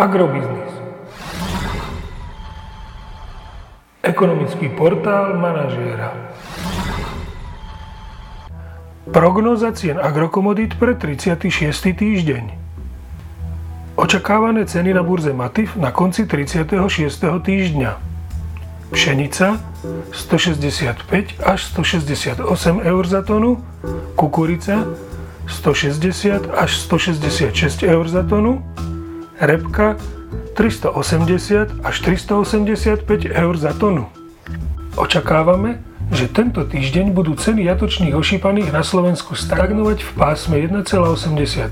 Agrobiznis. Ekonomický portál manažéra. Prognóza cien agrokomodít pre 36. týždeň. Očakávané ceny na burze Matif na konci 36. týždňa. Pšenica 165 až 168 eur za tonu, kukurica 160 až 166 eur za tonu, repka 380 až 385 eur za tonu. Očakávame, že tento týždeň budú ceny jatočných ošípaných na Slovensku stagnovať v pásme 1,83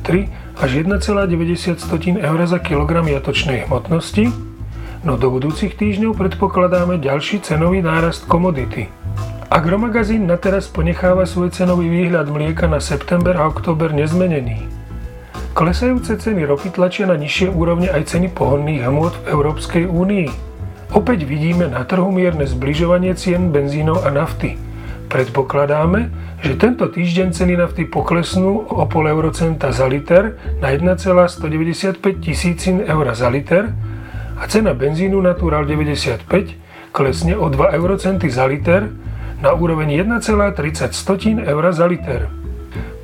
až 1,90 eur za kilogram jatočnej hmotnosti, no do budúcich týždňov predpokladáme ďalší cenový nárast komodity. Agromagazín na teraz ponecháva svoj cenový výhľad mlieka na september a október nezmenený. Klesajúce ceny ropy tlačia na nižšie úrovne aj ceny pohonných hmôt v Európskej únii. Opäť vidíme na trhu mierne zbližovanie cien benzínov a nafty. Predpokladáme, že tento týždeň ceny nafty poklesnú o pol eurocenta za liter na 1,195 tisícin eur za liter a cena benzínu Natural 95 klesne o 2 eurocenty za liter na úroveň 1,30 eur za liter.